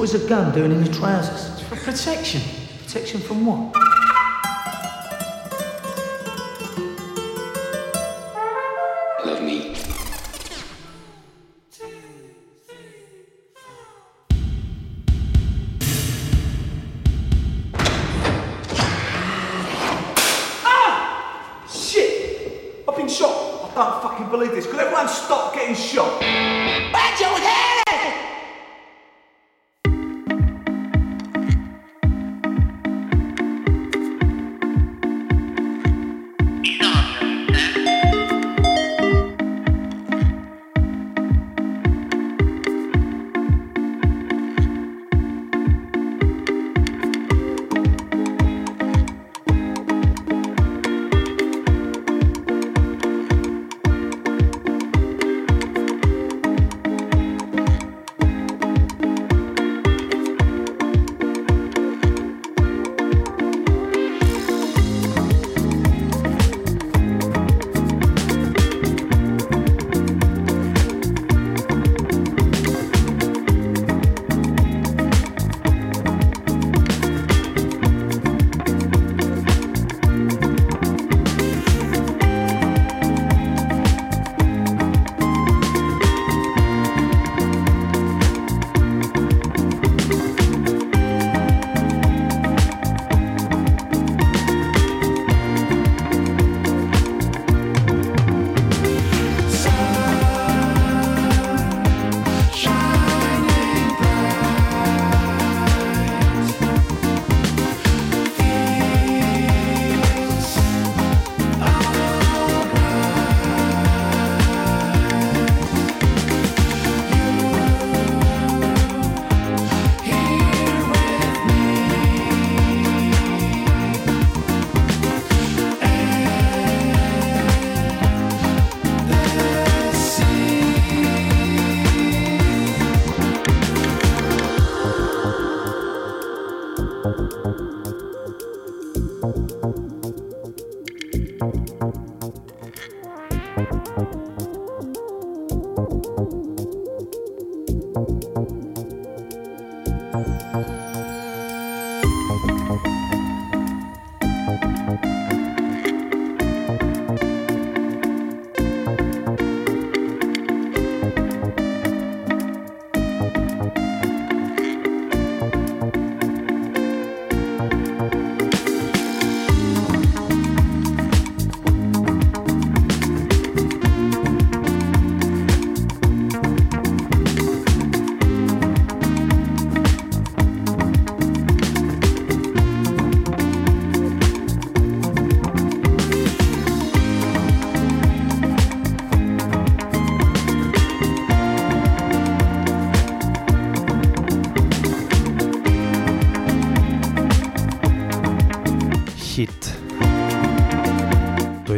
What is a gun doing in your trousers? For protection. Protection from what?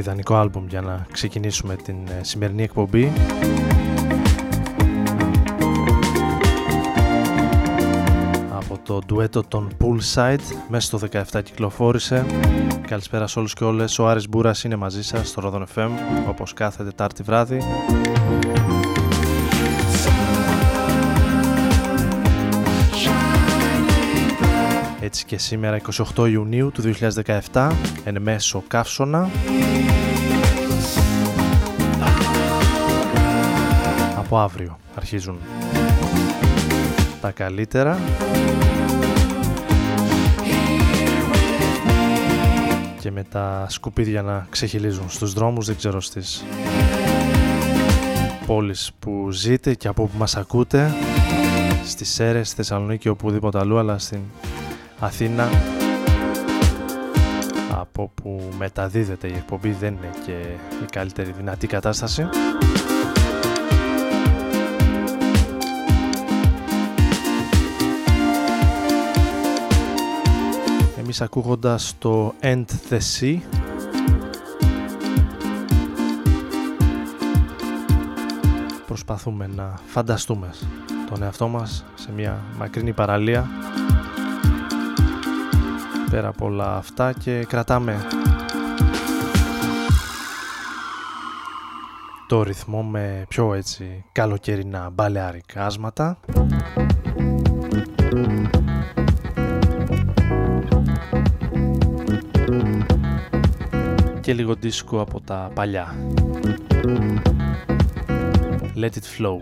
Ιδανικό άλμπουμ για να ξεκινήσουμε την ε, σημερινή εκπομπή. Από το ντουέτο των Poolside μέσα στο 17 κυκλοφόρησε. Καλησπέρα σε όλους και όλες. Ο Άρης Μπούρας είναι μαζί σας στο Rodon FM όπως κάθε Τετάρτη βράδυ. Έτσι και σήμερα 28 Ιουνίου του 2017 εν μέσω καύσωνα. Από αύριο αρχίζουν τα καλύτερα. Και με τα σκουπίδια να ξεχυλίζουν στους δρόμους δεν ξέρω στις πόλεις που ζείτε και από που μας ακούτε στις Σέρες, στη Θεσσαλονίκη οπουδήποτε αλλού αλλά στην Αθήνα. Από που μεταδίδεται η εκπομπή δεν είναι και η καλύτερη δυνατή κατάσταση. Εμείς ακούγοντας το End the Sea προσπαθούμε να φανταστούμε τον εαυτό μας σε μια μακρινή παραλία πέρα από όλα αυτά και κρατάμε το ρυθμό με πιο έτσι καλοκαιρινά μπαλεαρικάσματα. και λίγο δίσκο από τα παλιά. Let it flow.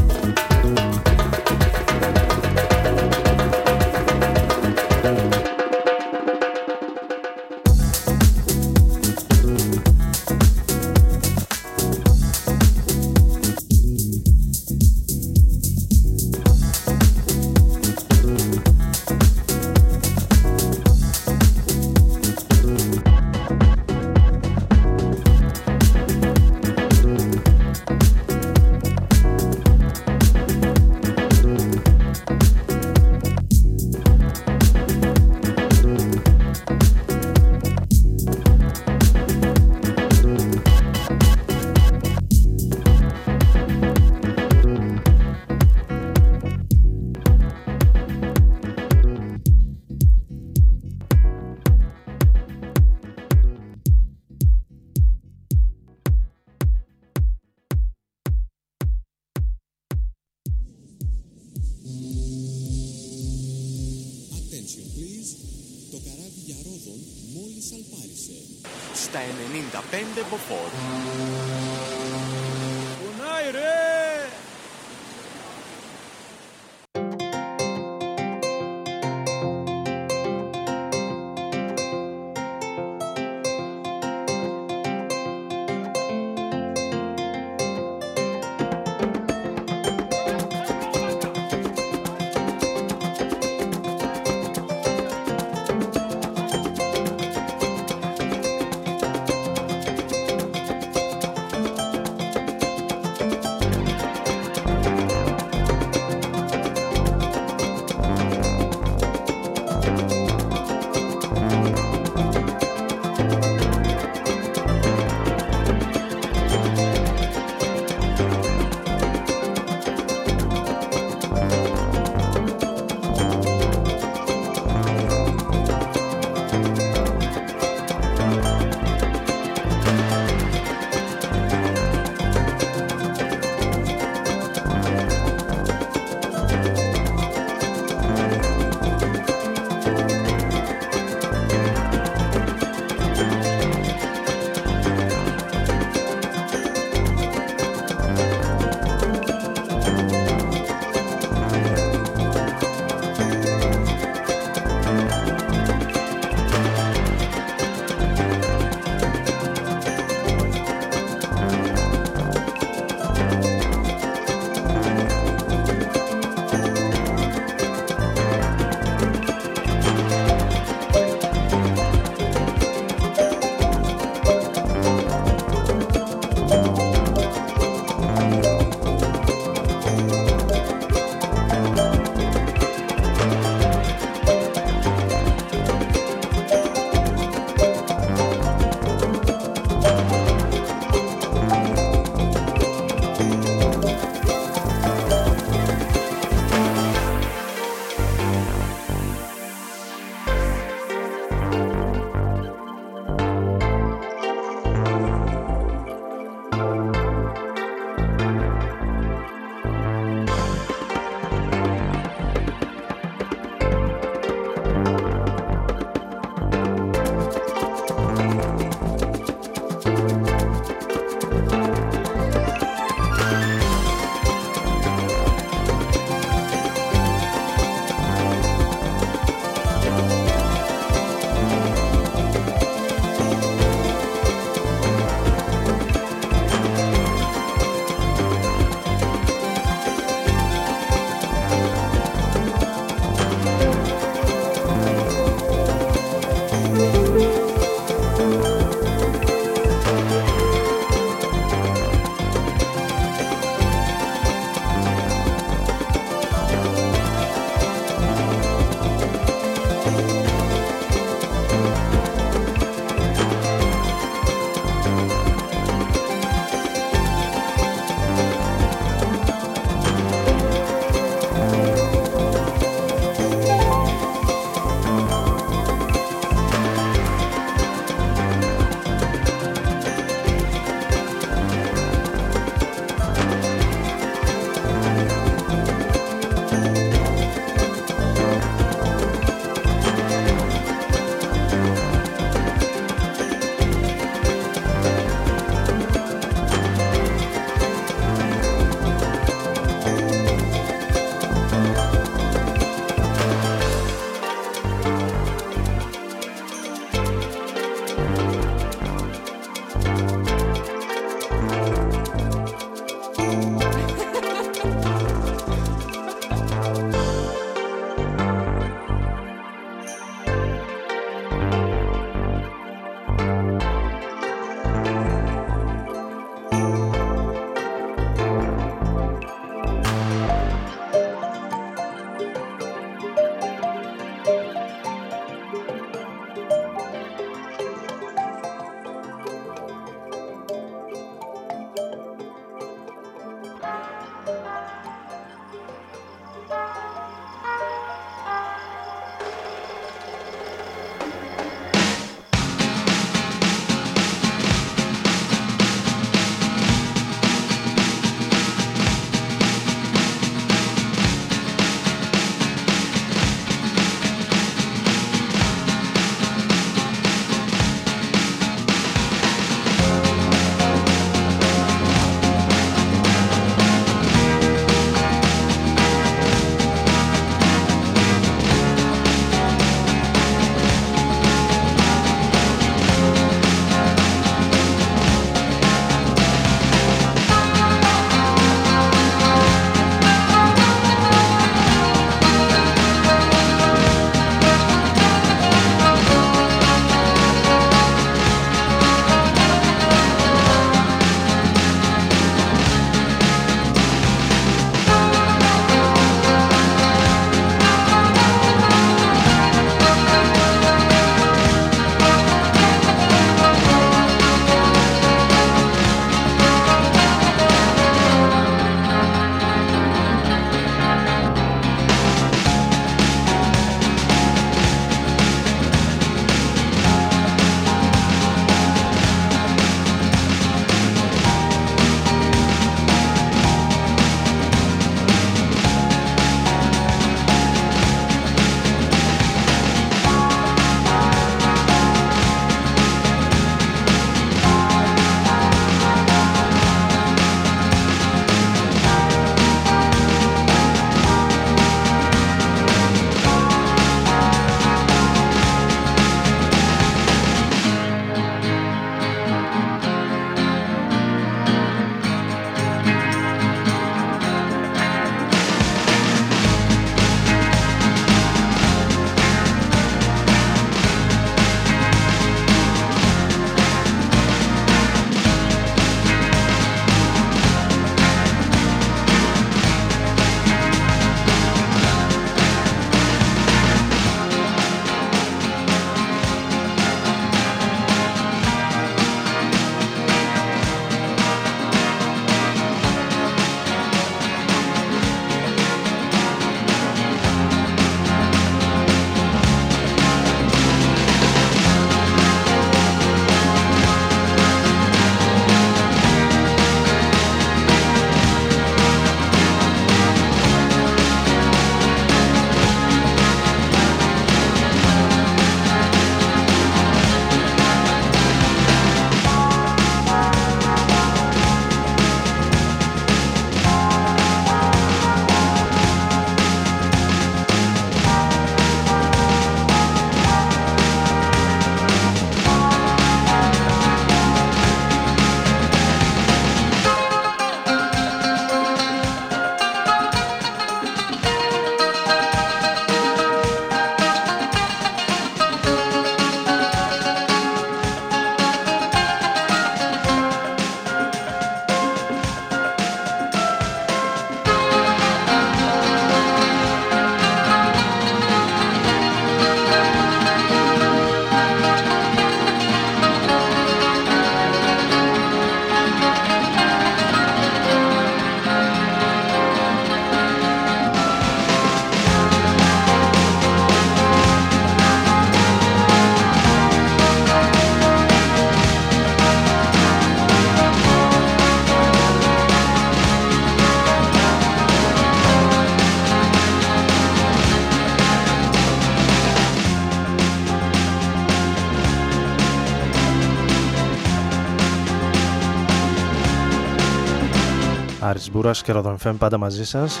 Άρης Μπούρας και Ροδονφέμ πάντα μαζί σας.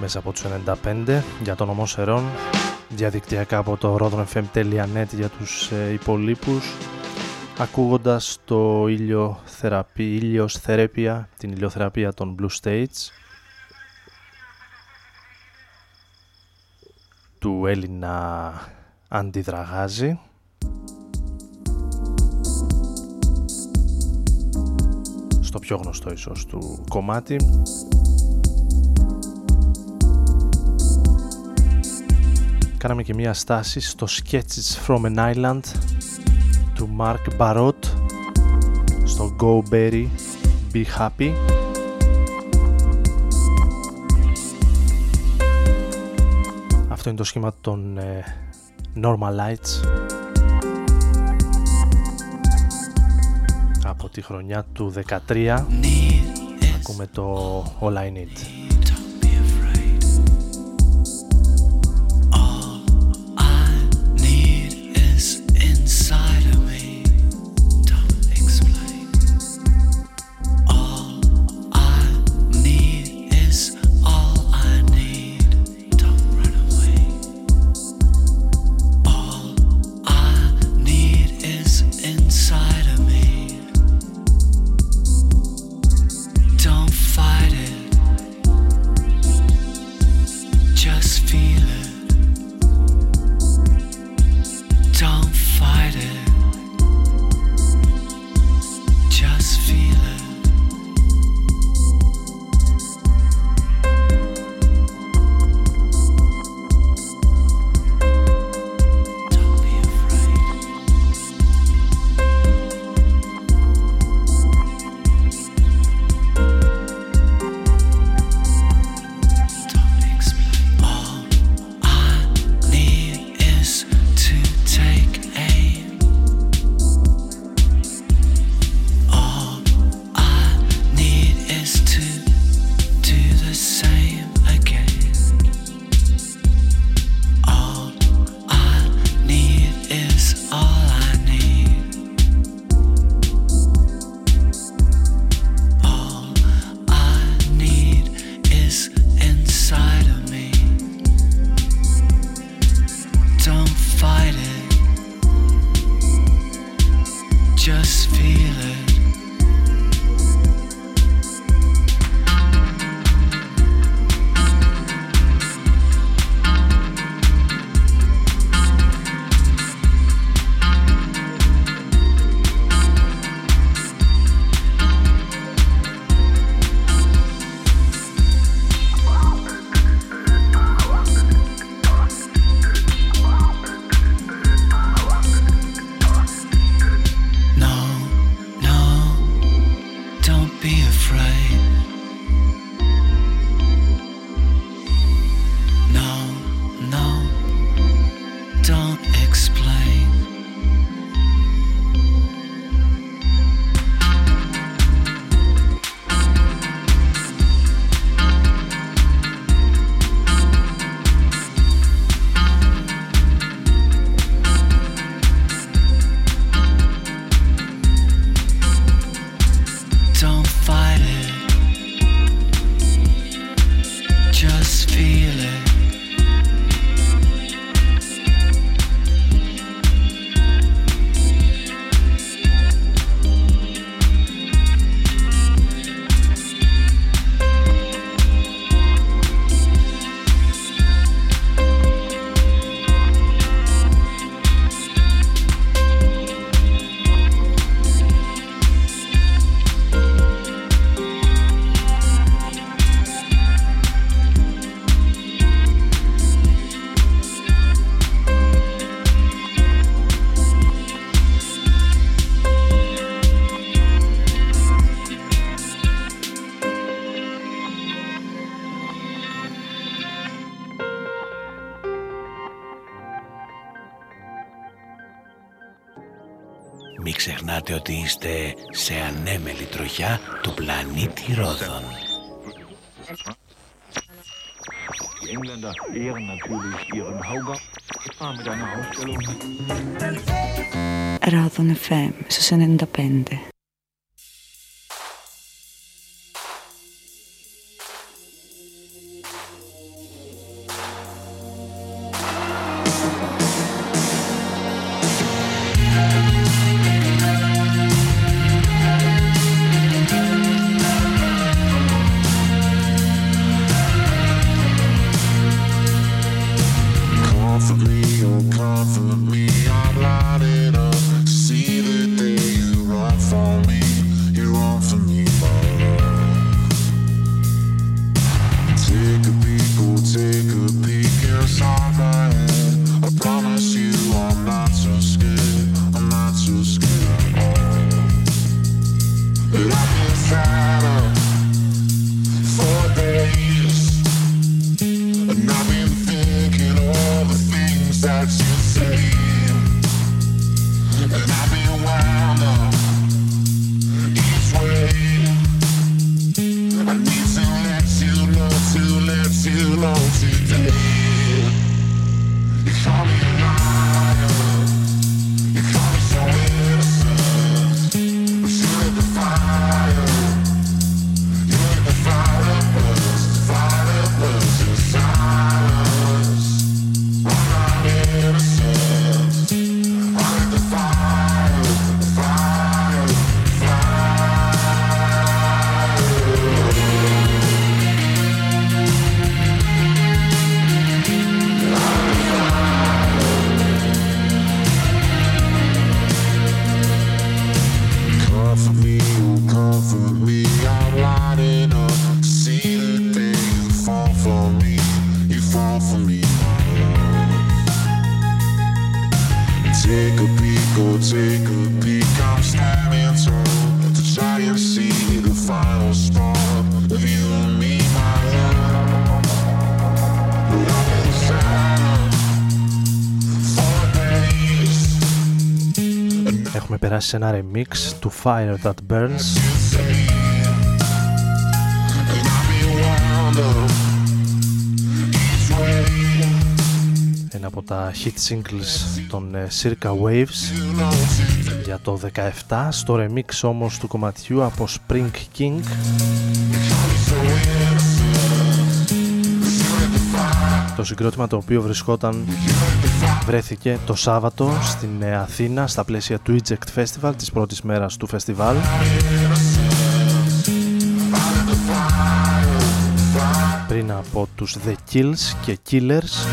Μέσα από τους 95 για τον ομό Σερών διαδικτυακά από το rodonfm.net για τους ε, υπολείπους. Ακούγοντας το ήλιο θεραπεία, ήλιος θεραπεία, την ηλιοθεραπεία των Blue States του Έλληνα Αντιδραγάζη στο πιο γνωστό ίσως του κομμάτι. Κάναμε και μια στάση στο Sketches from an Island του Mark Barot στο Go Berry Be Happy. Αυτό είναι το σχήμα των ε, Normal Lights τη χρονιά του 13 ακούμε το All I Need just feel it. Ότι είστε σε ανέμελη τροχιά του πλανήτη Ρόδων. Ρόδων FM στους 95. Σε ένα remix του Fire That Burns. Ένα από τα hit singles των ε, Circa Waves για το 17 στο remix όμως του κομματιού από Spring King. Το συγκρότημα το οποίο βρισκόταν βρέθηκε το Σάββατο στην ε, Αθήνα στα πλαίσια του Eject Festival της πρώτης μέρας του φεστιβάλ. Πριν από τους The Kills και Killers.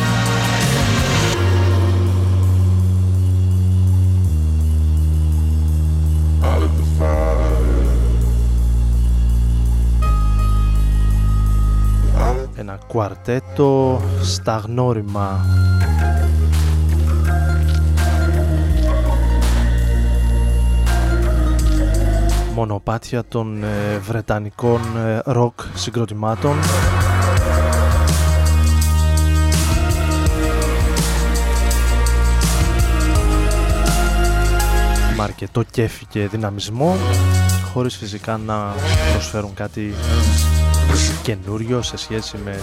Ένα κουαρτέτο στα γνώριμα μονοπάτια των ε, βρετανικών ροκ συγκροτημάτων με αρκετό κέφι και δυναμισμό χωρίς φυσικά να προσφέρουν κάτι καινούριο σε σχέση με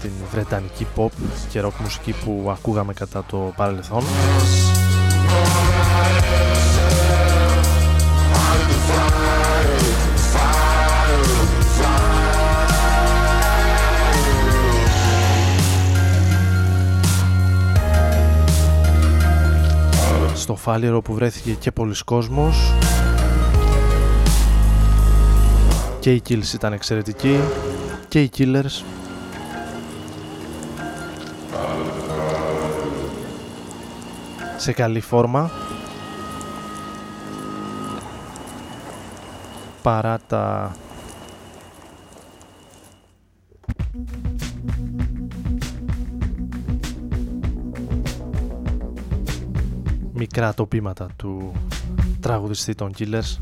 την βρετανική pop και rock μουσική που ακούγαμε κατά το παρελθόν. Στο Φάλιρο που βρέθηκε και πολλοί κόσμος. Και οι Kills ήταν εξαιρετικοί. Και οι Killers. Σε καλή φόρμα. Παρά τα μικρά τοπήματα του τραγουδιστή των Killers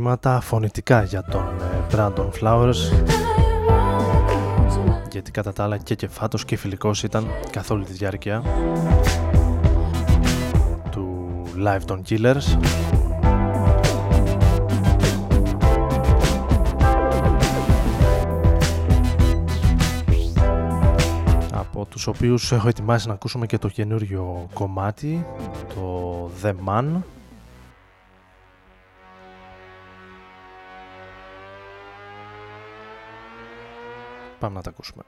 στρατοπήματα φωνητικά για τον ε, Brandon Flowers. Γιατί κατά τα άλλα και κεφάτος και φιλικός ήταν καθ' όλη τη διάρκεια του live των Killers. Από τους οποίους έχω ετοιμάσει να ακούσουμε και το καινούριο κομμάτι το The Man Πάμε να τα ακούσουμε.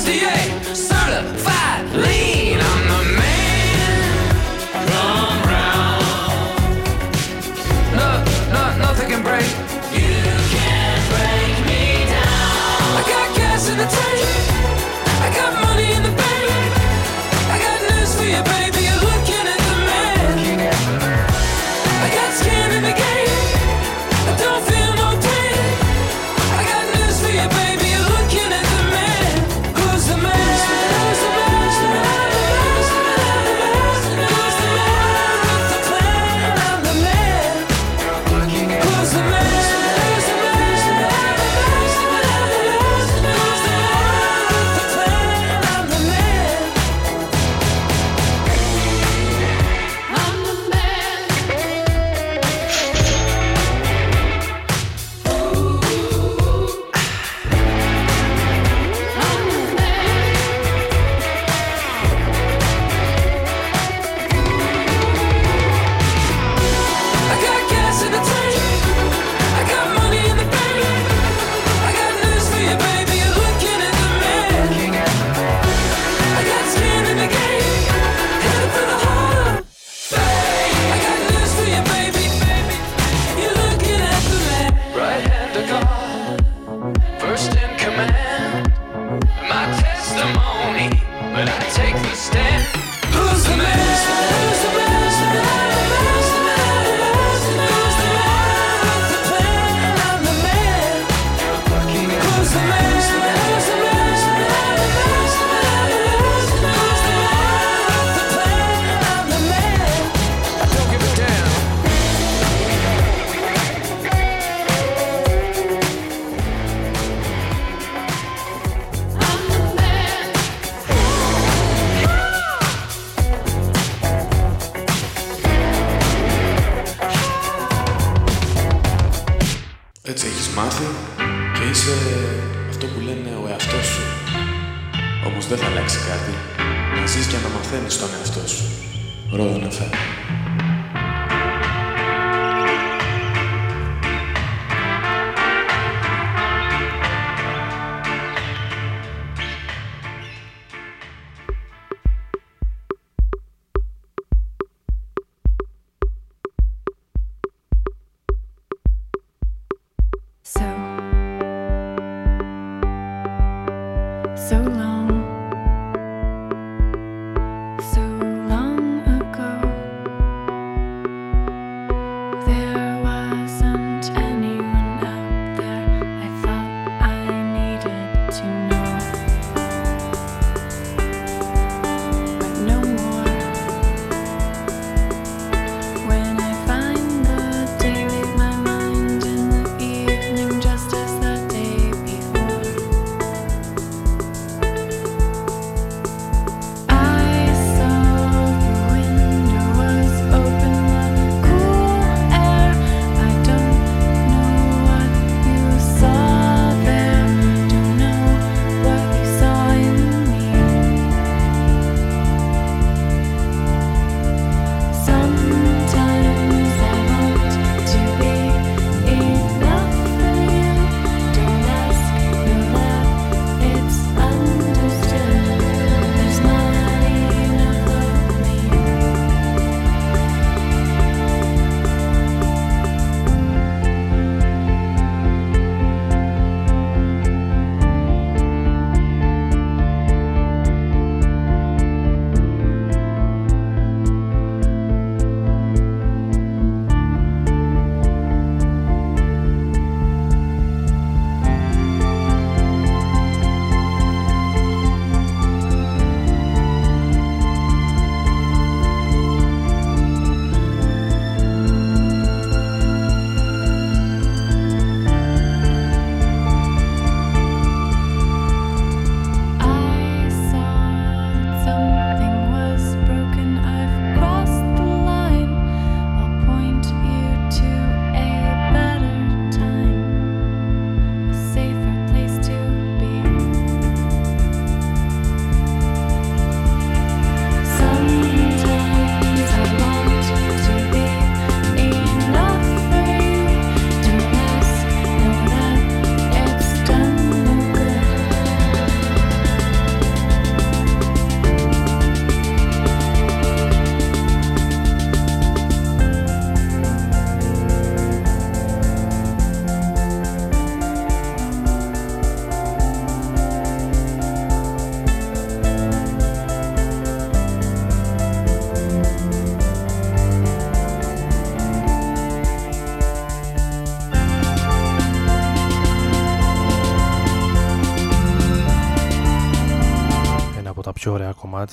USDA certified.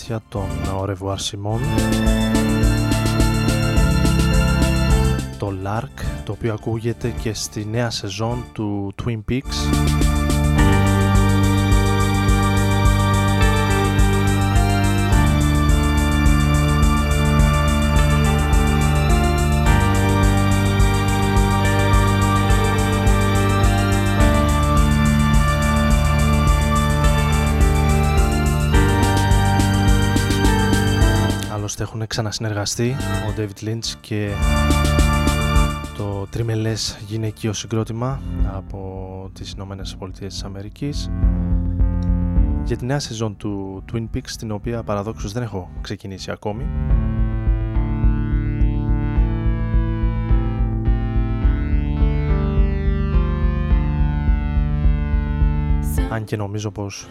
Κομμάτια των Au Σιμών το Lark το οποίο ακούγεται και στη νέα σεζόν του Twin Peaks ξανασυνεργαστεί ο David Lynch και το τριμελές γυναικείο συγκρότημα από τις Ηνωμένες Πολιτείες της Αμερικής για τη νέα σεζόν του Twin Peaks την οποία παραδόξως δεν έχω ξεκινήσει ακόμη. Αν και νομίζω πως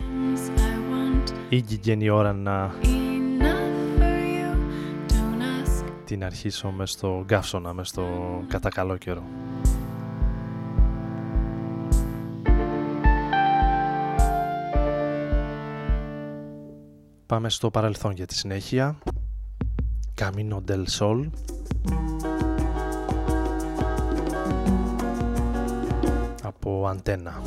ήγηκε η ώρα να την αρχίσω μες στο γκάφσονα, μες στο κατά καλό καιρό. Πάμε στο παρελθόν για τη συνέχεια. Camino del Sol. Από αντένα.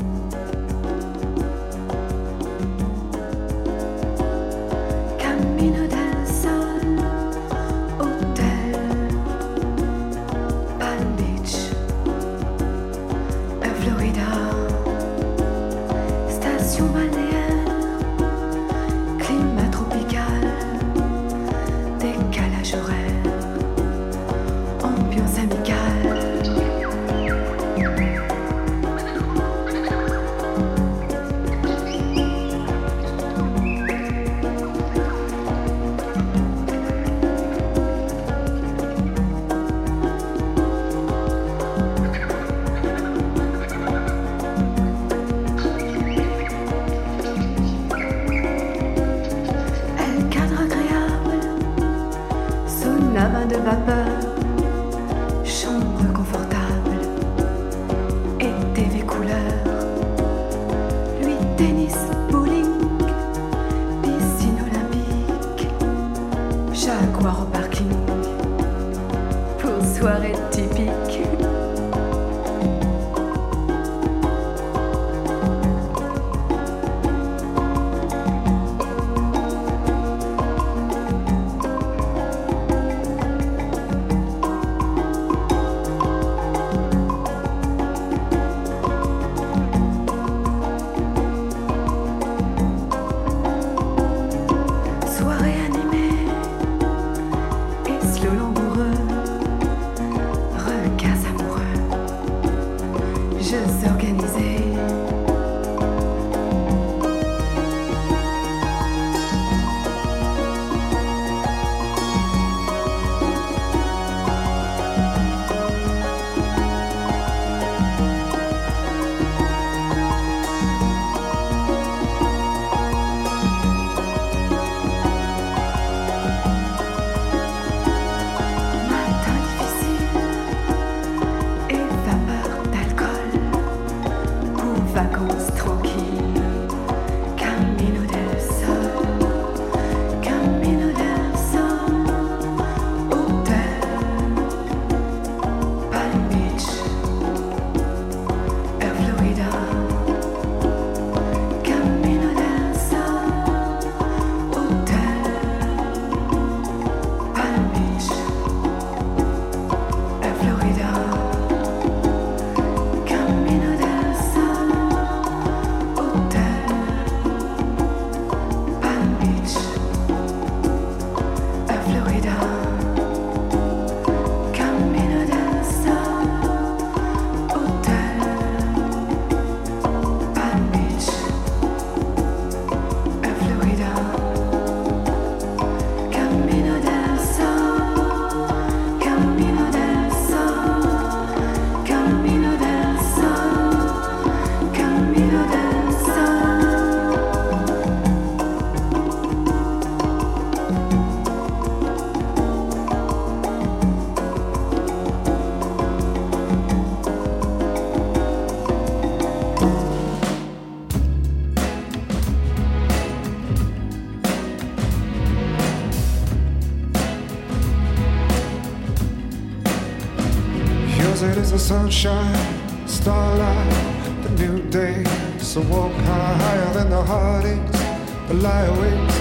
Sunshine, starlight, the new day. So walk higher than the heartaches, the lie awakes.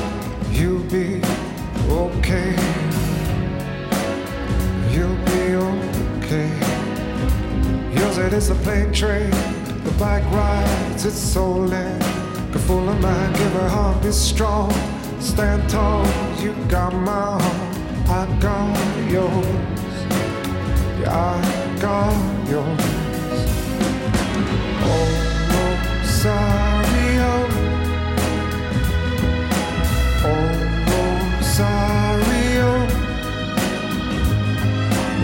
You'll be okay. You'll be okay. Yours it is a plane train, the bike rides its soul in. Good full of mind, give her heart, be strong. Stand tall, you got my heart, I got yours. Yeah, I think all yours. Oh, oh sorry, oh. Oh, oh.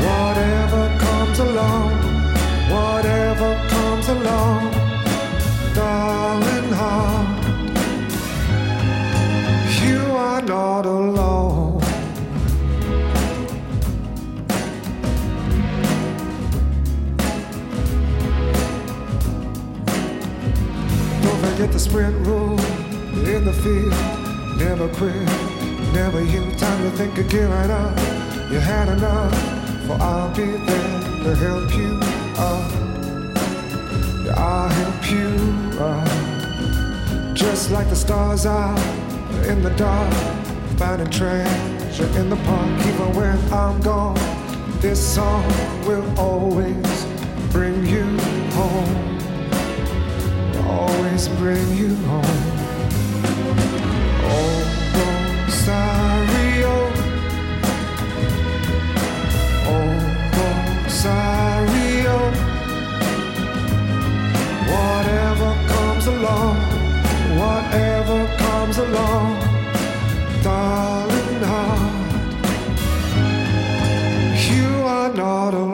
Whatever comes along, whatever comes along. Rule in the field. Never quit, never you. Time to think of giving up. You had enough, for I'll be there to help you up. Yeah, I'll help you up. Just like the stars are in the dark, finding treasure in the park. Even when I'm gone, this song will always bring you home always bring you home. Oh, Rosario. Oh, Rosario. Whatever comes along, whatever comes along, darling heart, you are not alone.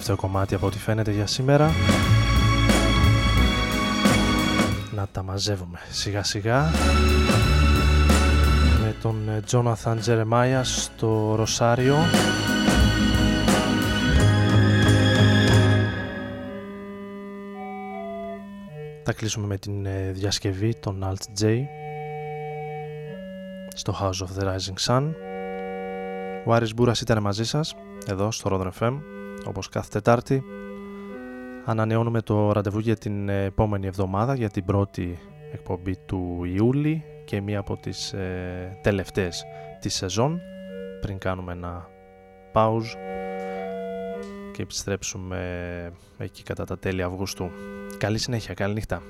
Τελευταίο κομμάτι από ό,τι φαίνεται για σήμερα. Να τα μαζεύουμε σιγά σιγά με τον Τζόναθαν Τζερεμάια στο Ροσάριο Θα κλείσουμε με την ε, διασκευή των Alt J στο House of the Rising Sun. Ο Άρης Μπούρας ήταν μαζί σας, εδώ στο Rodron FM, όπως κάθε Τετάρτη. Ανανεώνουμε το ραντεβού για την ε, επόμενη εβδομάδα, για την πρώτη εκπομπή του Ιούλη και μία από τις ε, τελευταίες της σεζόν, πριν κάνουμε ένα pause και επιστρέψουμε εκεί κατά τα τέλη Αυγούστου. Καλή συνέχεια, καλή νύχτα.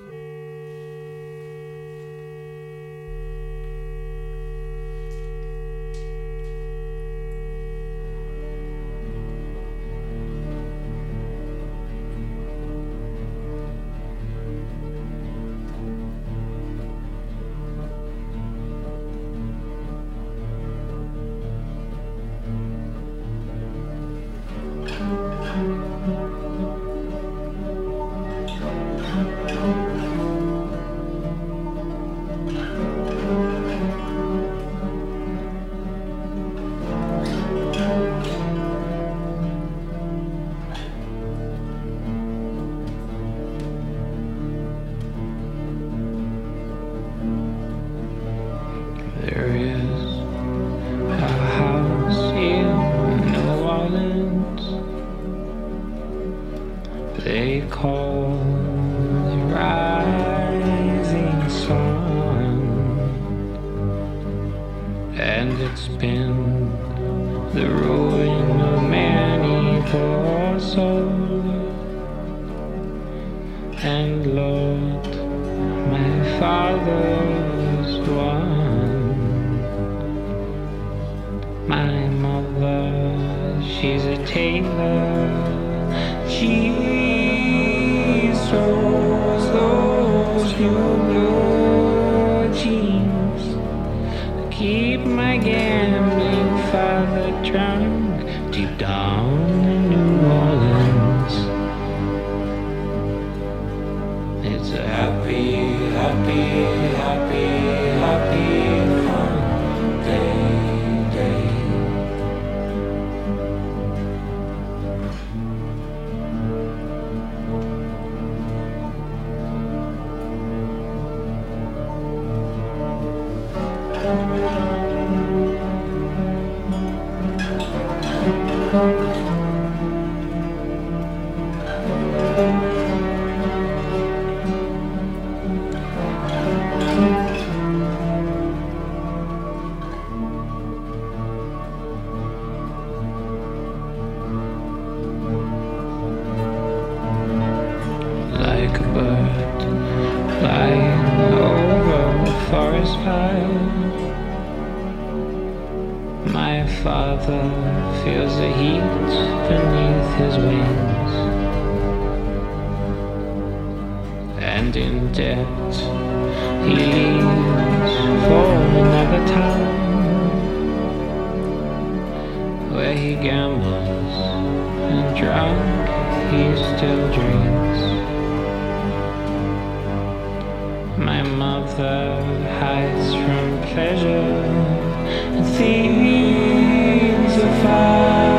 it's been the ruin of many for soul and Lord, my father's one. My mother, she's a tailor. She and in debt. He leaves for another town where he gambles and drunk he still drinks. My mother hides from pleasure and thieves afar.